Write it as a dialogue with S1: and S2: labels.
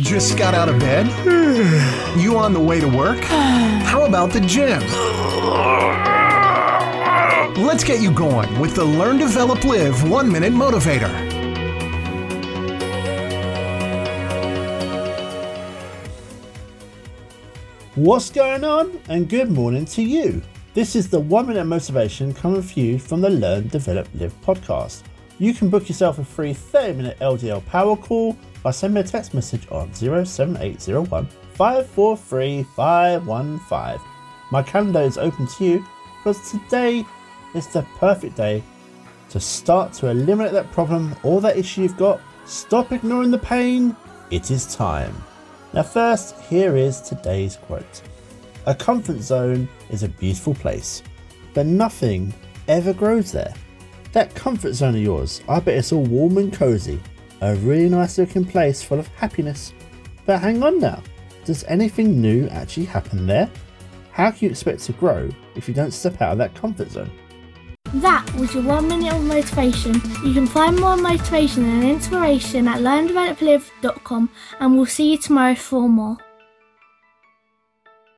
S1: Just got out of bed? You on the way to work? How about the gym? Let's get you going with the Learn, Develop, Live One Minute Motivator.
S2: What's going on? And good morning to you. This is the one minute motivation coming for you from the Learn, Develop, Live podcast. You can book yourself a free 30 minute LDL power call by sending a text message on 07801 543 515. My calendar is open to you because today is the perfect day to start to eliminate that problem or that issue you've got. Stop ignoring the pain. It is time. Now, first, here is today's quote A comfort zone is a beautiful place, but nothing ever grows there. That comfort zone of yours, I bet it's all warm and cozy a really nice looking place full of happiness. But hang on now, does anything new actually happen there? How can you expect to grow if you don't step out of that comfort zone?
S3: That was your one minute of motivation. You can find more motivation and inspiration at learndeveloplive.com and we'll see you tomorrow for more.